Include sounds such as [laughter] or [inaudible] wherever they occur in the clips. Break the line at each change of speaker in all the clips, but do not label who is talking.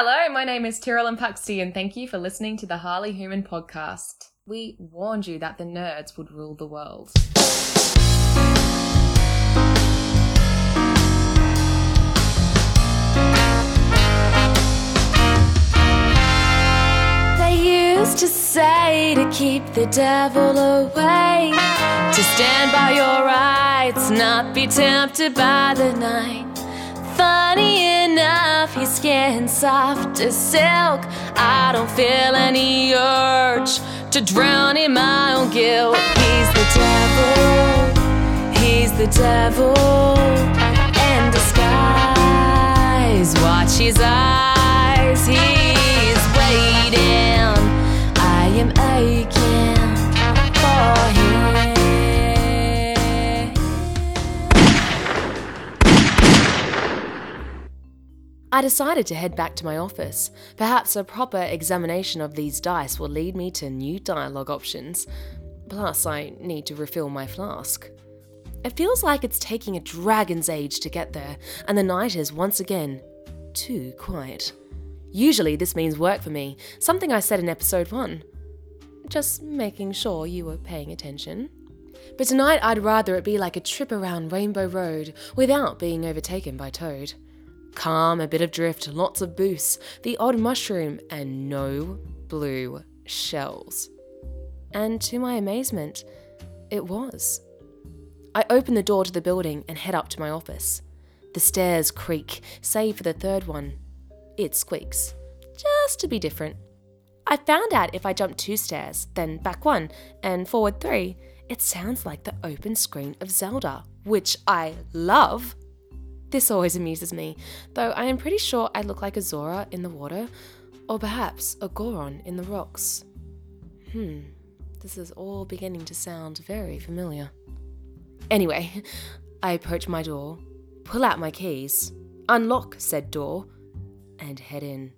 Hello, my name is Tyrolin Puxty, and thank you for listening to the Harley Hooman podcast. We warned you that the nerds would rule the world.
They used to say to keep the devil away, to stand by your rights, not be tempted by the night. Funny enough, his skin soft as silk. I don't feel any urge to drown in my own guilt. He's the devil, he's the devil, in disguise. Watch his eyes, he's waiting. I am aching for him. I decided to head back to my office. Perhaps a proper examination of these dice will lead me to new dialogue options. Plus, I need to refill my flask. It feels like it's taking a dragon's age to get there, and the night is once again too quiet. Usually, this means work for me, something I said in episode 1. Just making sure you were paying attention. But tonight, I'd rather it be like a trip around Rainbow Road without being overtaken by Toad. Calm, a bit of drift, lots of boosts, the odd mushroom, and no blue shells. And to my amazement, it was. I open the door to the building and head up to my office. The stairs creak, save for the third one. It squeaks, just to be different. I found out if I jump two stairs, then back one, and forward three, it sounds like the open screen of Zelda, which I love. This always amuses me, though I am pretty sure I look like a Zora in the water, or perhaps a Goron in the rocks. Hmm, this is all beginning to sound very familiar. Anyway, [laughs] I approach my door, pull out my keys, unlock said door, and head in.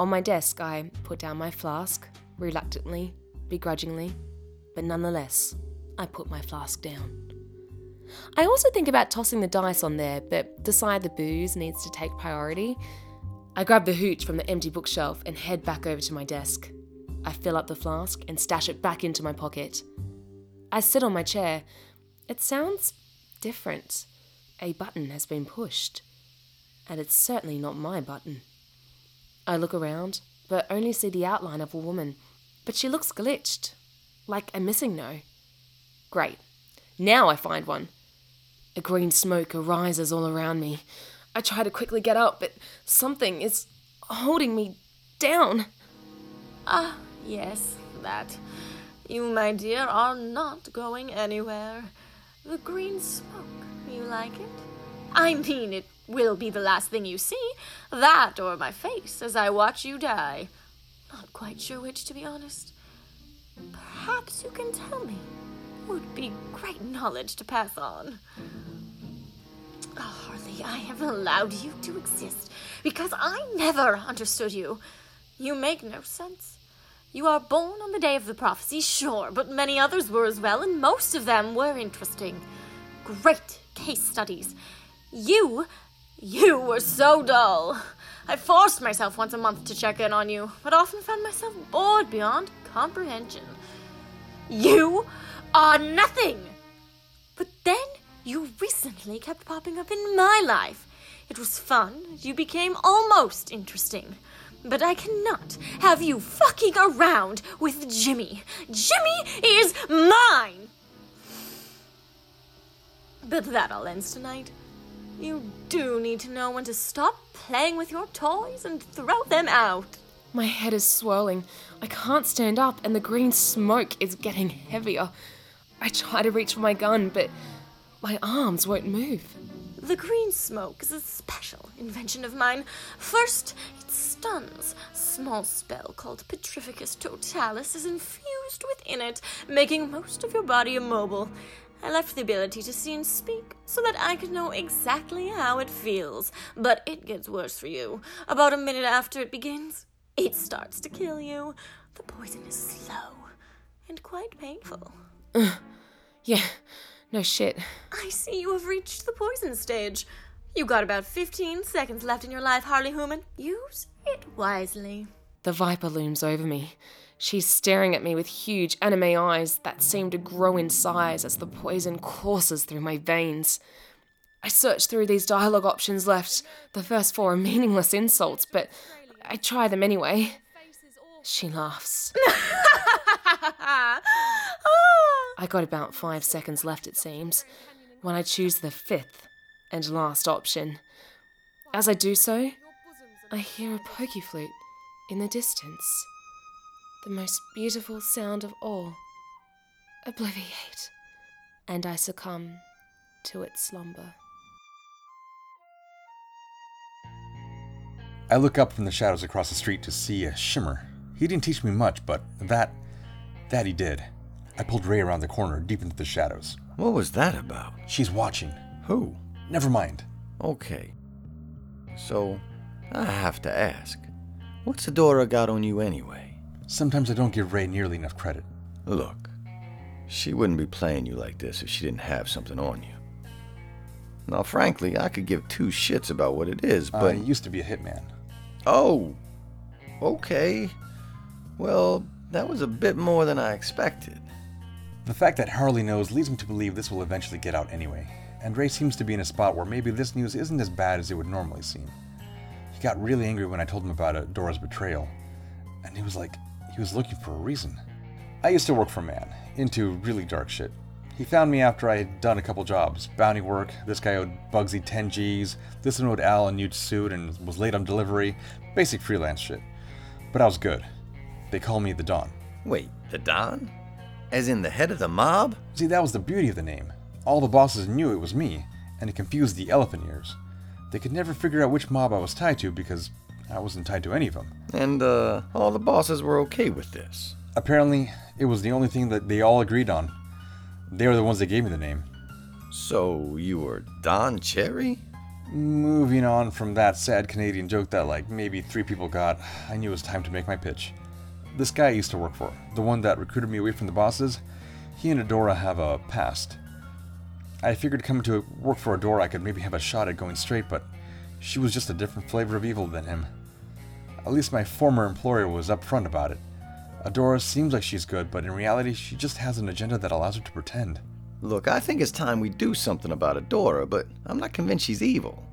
On my desk, I put down my flask, reluctantly, begrudgingly, but nonetheless, I put my flask down. I also think about tossing the dice on there, but decide the booze needs to take priority. I grab the hooch from the empty bookshelf and head back over to my desk. I fill up the flask and stash it back into my pocket. I sit on my chair. It sounds different. A button has been pushed. And it's certainly not my button. I look around, but only see the outline of a woman. But she looks glitched, like a MissingNo. Great. Now I find one. A green smoke arises all around me. I try to quickly get up, but something is holding me down.
Ah, yes, that. You, my dear, are not going anywhere. The green smoke, you like it? I mean, it will be the last thing you see. That or my face as I watch you die. Not quite sure which, to be honest. Perhaps you can tell me. Would be great knowledge to pass on. Oh, Harley, I have allowed you to exist because I never understood you. You make no sense. You are born on the day of the prophecy, sure, but many others were as well, and most of them were interesting. Great case studies. You, you were so dull. I forced myself once a month to check in on you, but often found myself bored beyond comprehension. You are nothing! But then you recently kept popping up in my life. It was fun. You became almost interesting. But I cannot have you fucking around with Jimmy. Jimmy is mine! But that all ends tonight. You do need to know when to stop playing with your toys and throw them out.
My head is swirling. I can't stand up, and the green smoke is getting heavier. I try to reach for my gun, but my arms won't move.
The green smoke is a special invention of mine. First, it stuns. A small spell called Petrificus Totalis is infused within it, making most of your body immobile. I left the ability to see and speak so that I could know exactly how it feels. But it gets worse for you. About a minute after it begins, it starts to kill you. The poison is slow and quite painful.
Yeah, no shit.
I see you have reached the poison stage. You got about 15 seconds left in your life, Harley Hooman. Use it wisely.
The viper looms over me. She's staring at me with huge anime eyes that seem to grow in size as the poison courses through my veins. I search through these dialogue options left. The first four are meaningless insults, but I try them anyway. She laughs. [laughs] Oh, I got about five seconds left, it seems, when I choose the fifth and last option. As I do so, I hear a Poké Flute in the distance. The most beautiful sound of all. Obliviate. And I succumb to its slumber.
I look up from the shadows across the street to see a shimmer. He didn't teach me much, but that. that he did. I pulled Ray around the corner, deep into the shadows.
What was that about?
She's watching.
Who?
Never mind.
Okay. So, I have to ask. What's Adora got on you anyway?
Sometimes I don't give Ray nearly enough credit.
Look, she wouldn't be playing you like this if she didn't have something on you. Now, frankly, I could give two shits about what it is,
I
but.
used to be a hitman.
Oh! Okay. Well, that was a bit more than I expected.
The fact that Harley knows leads me to believe this will eventually get out anyway, and Ray seems to be in a spot where maybe this news isn't as bad as it would normally seem. He got really angry when I told him about uh, Dora's betrayal, and he was like, he was looking for a reason. I used to work for man, into really dark shit. He found me after I had done a couple jobs bounty work, this guy owed Bugsy 10 G's, this one owed Al a nude suit and was late on delivery, basic freelance shit. But I was good. They call me the Don.
Wait, the Don? As in the head of the mob?
See, that was the beauty of the name. All the bosses knew it was me, and it confused the elephant ears. They could never figure out which mob I was tied to because I wasn't tied to any of them.
And, uh, all the bosses were okay with this.
Apparently, it was the only thing that they all agreed on. They were the ones that gave me the name.
So, you were Don Cherry?
Moving on from that sad Canadian joke that like maybe three people got, I knew it was time to make my pitch. This guy I used to work for, the one that recruited me away from the bosses, he and Adora have a past. I figured coming to work for Adora I could maybe have a shot at going straight, but she was just a different flavor of evil than him. At least my former employer was upfront about it. Adora seems like she's good, but in reality she just has an agenda that allows her to pretend.
Look, I think it's time we do something about Adora, but I'm not convinced she's evil.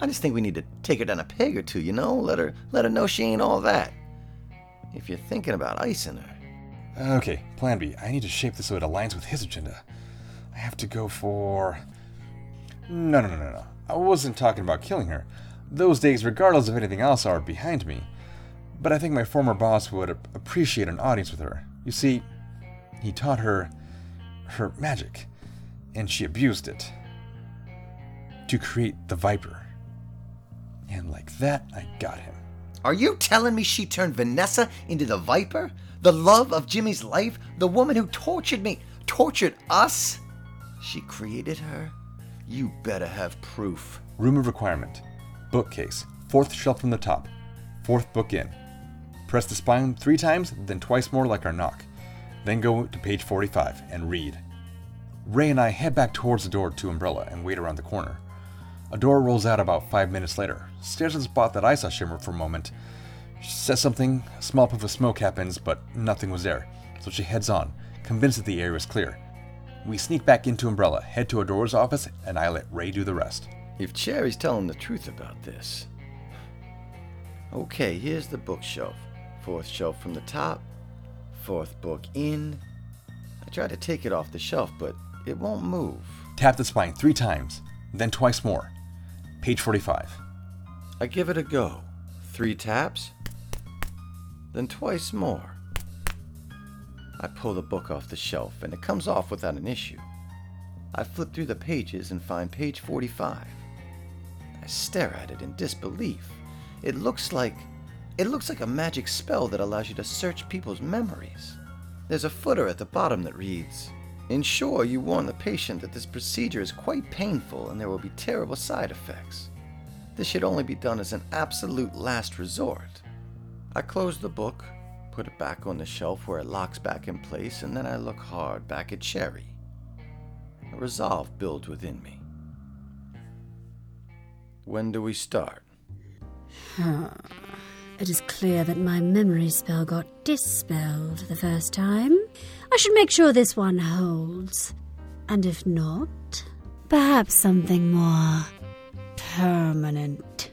I just think we need to take her down a peg or two, you know? Let her let her know she ain't all that. If you're thinking about icing her.
Okay, plan B. I need to shape this so it aligns with his agenda. I have to go for. No, no, no, no, no. I wasn't talking about killing her. Those days, regardless of anything else, are behind me. But I think my former boss would appreciate an audience with her. You see, he taught her her magic, and she abused it to create the Viper. And like that, I got him.
Are you telling me she turned Vanessa into the Viper? The love of Jimmy's life? The woman who tortured me, tortured us? She created her? You better have proof.
Room of requirement. Bookcase. Fourth shelf from the top. Fourth book in. Press the spine three times, then twice more like our knock. Then go to page 45 and read. Ray and I head back towards the door to Umbrella and wait around the corner. Adora rolls out about five minutes later, stares at the spot that I saw shimmer for a moment. She says something, a small puff of smoke happens, but nothing was there, so she heads on, convinced that the area is clear. We sneak back into Umbrella, head to Adora's office, and I let Ray do the rest.
If Cherry's telling the truth about this. Okay, here's the bookshelf. Fourth shelf from the top. Fourth book in. I tried to take it off the shelf, but it won't move.
Tap the spine three times, then twice more. Page 45.
I give it a go. Three taps, then twice more. I pull the book off the shelf and it comes off without an issue. I flip through the pages and find page 45. I stare at it in disbelief. It looks like it looks like a magic spell that allows you to search people's memories. There's a footer at the bottom that reads, Ensure you warn the patient that this procedure is quite painful and there will be terrible side effects. This should only be done as an absolute last resort. I close the book, put it back on the shelf where it locks back in place, and then I look hard back at Cherry. A resolve builds within me. When do we start?
It is clear that my memory spell got dispelled the first time. I should make sure this one holds. And if not, perhaps something more permanent.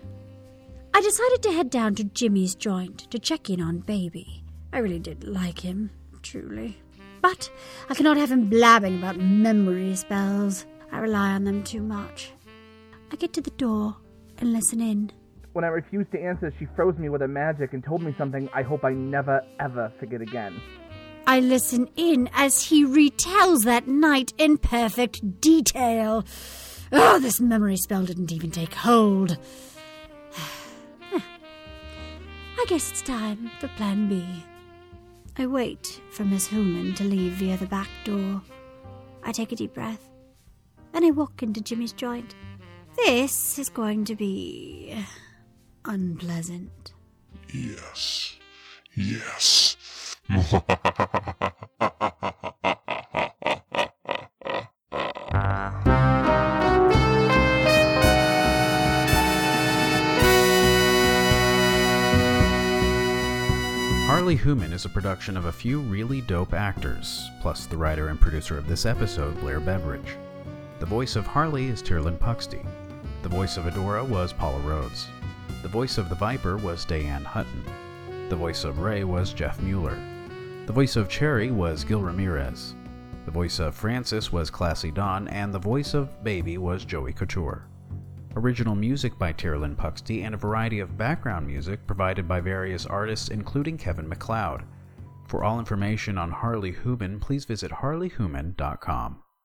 I decided to head down to Jimmy's joint to check in on Baby. I really did like him, truly. But I cannot have him blabbing about memory spells. I rely on them too much. I get to the door and listen in.
When I refused to answer, she froze me with her magic and told me something I hope I never, ever forget again.
I listen in as he retells that night in perfect detail. Oh, this memory spell didn't even take hold. [sighs] I guess it's time for Plan B. I wait for Miss Hooman to leave via the back door. I take a deep breath. Then I walk into Jimmy's joint. This is going to be unpleasant.
Yes. Yes. [laughs]
Harley Hooman is a production of a few really dope actors, plus the writer and producer of this episode, Blair Beveridge. The voice of Harley is Tyrolin Puxty. The voice of Adora was Paula Rhodes. The voice of the Viper was Dayeanne Hutton. The voice of Ray was Jeff Mueller. The voice of Cherry was Gil Ramirez. The voice of Francis was Classy Don, and the voice of Baby was Joey Couture. Original music by Tyrolin Puxty and a variety of background music provided by various artists, including Kevin MacLeod. For all information on Harley Hooman, please visit harleyhooman.com.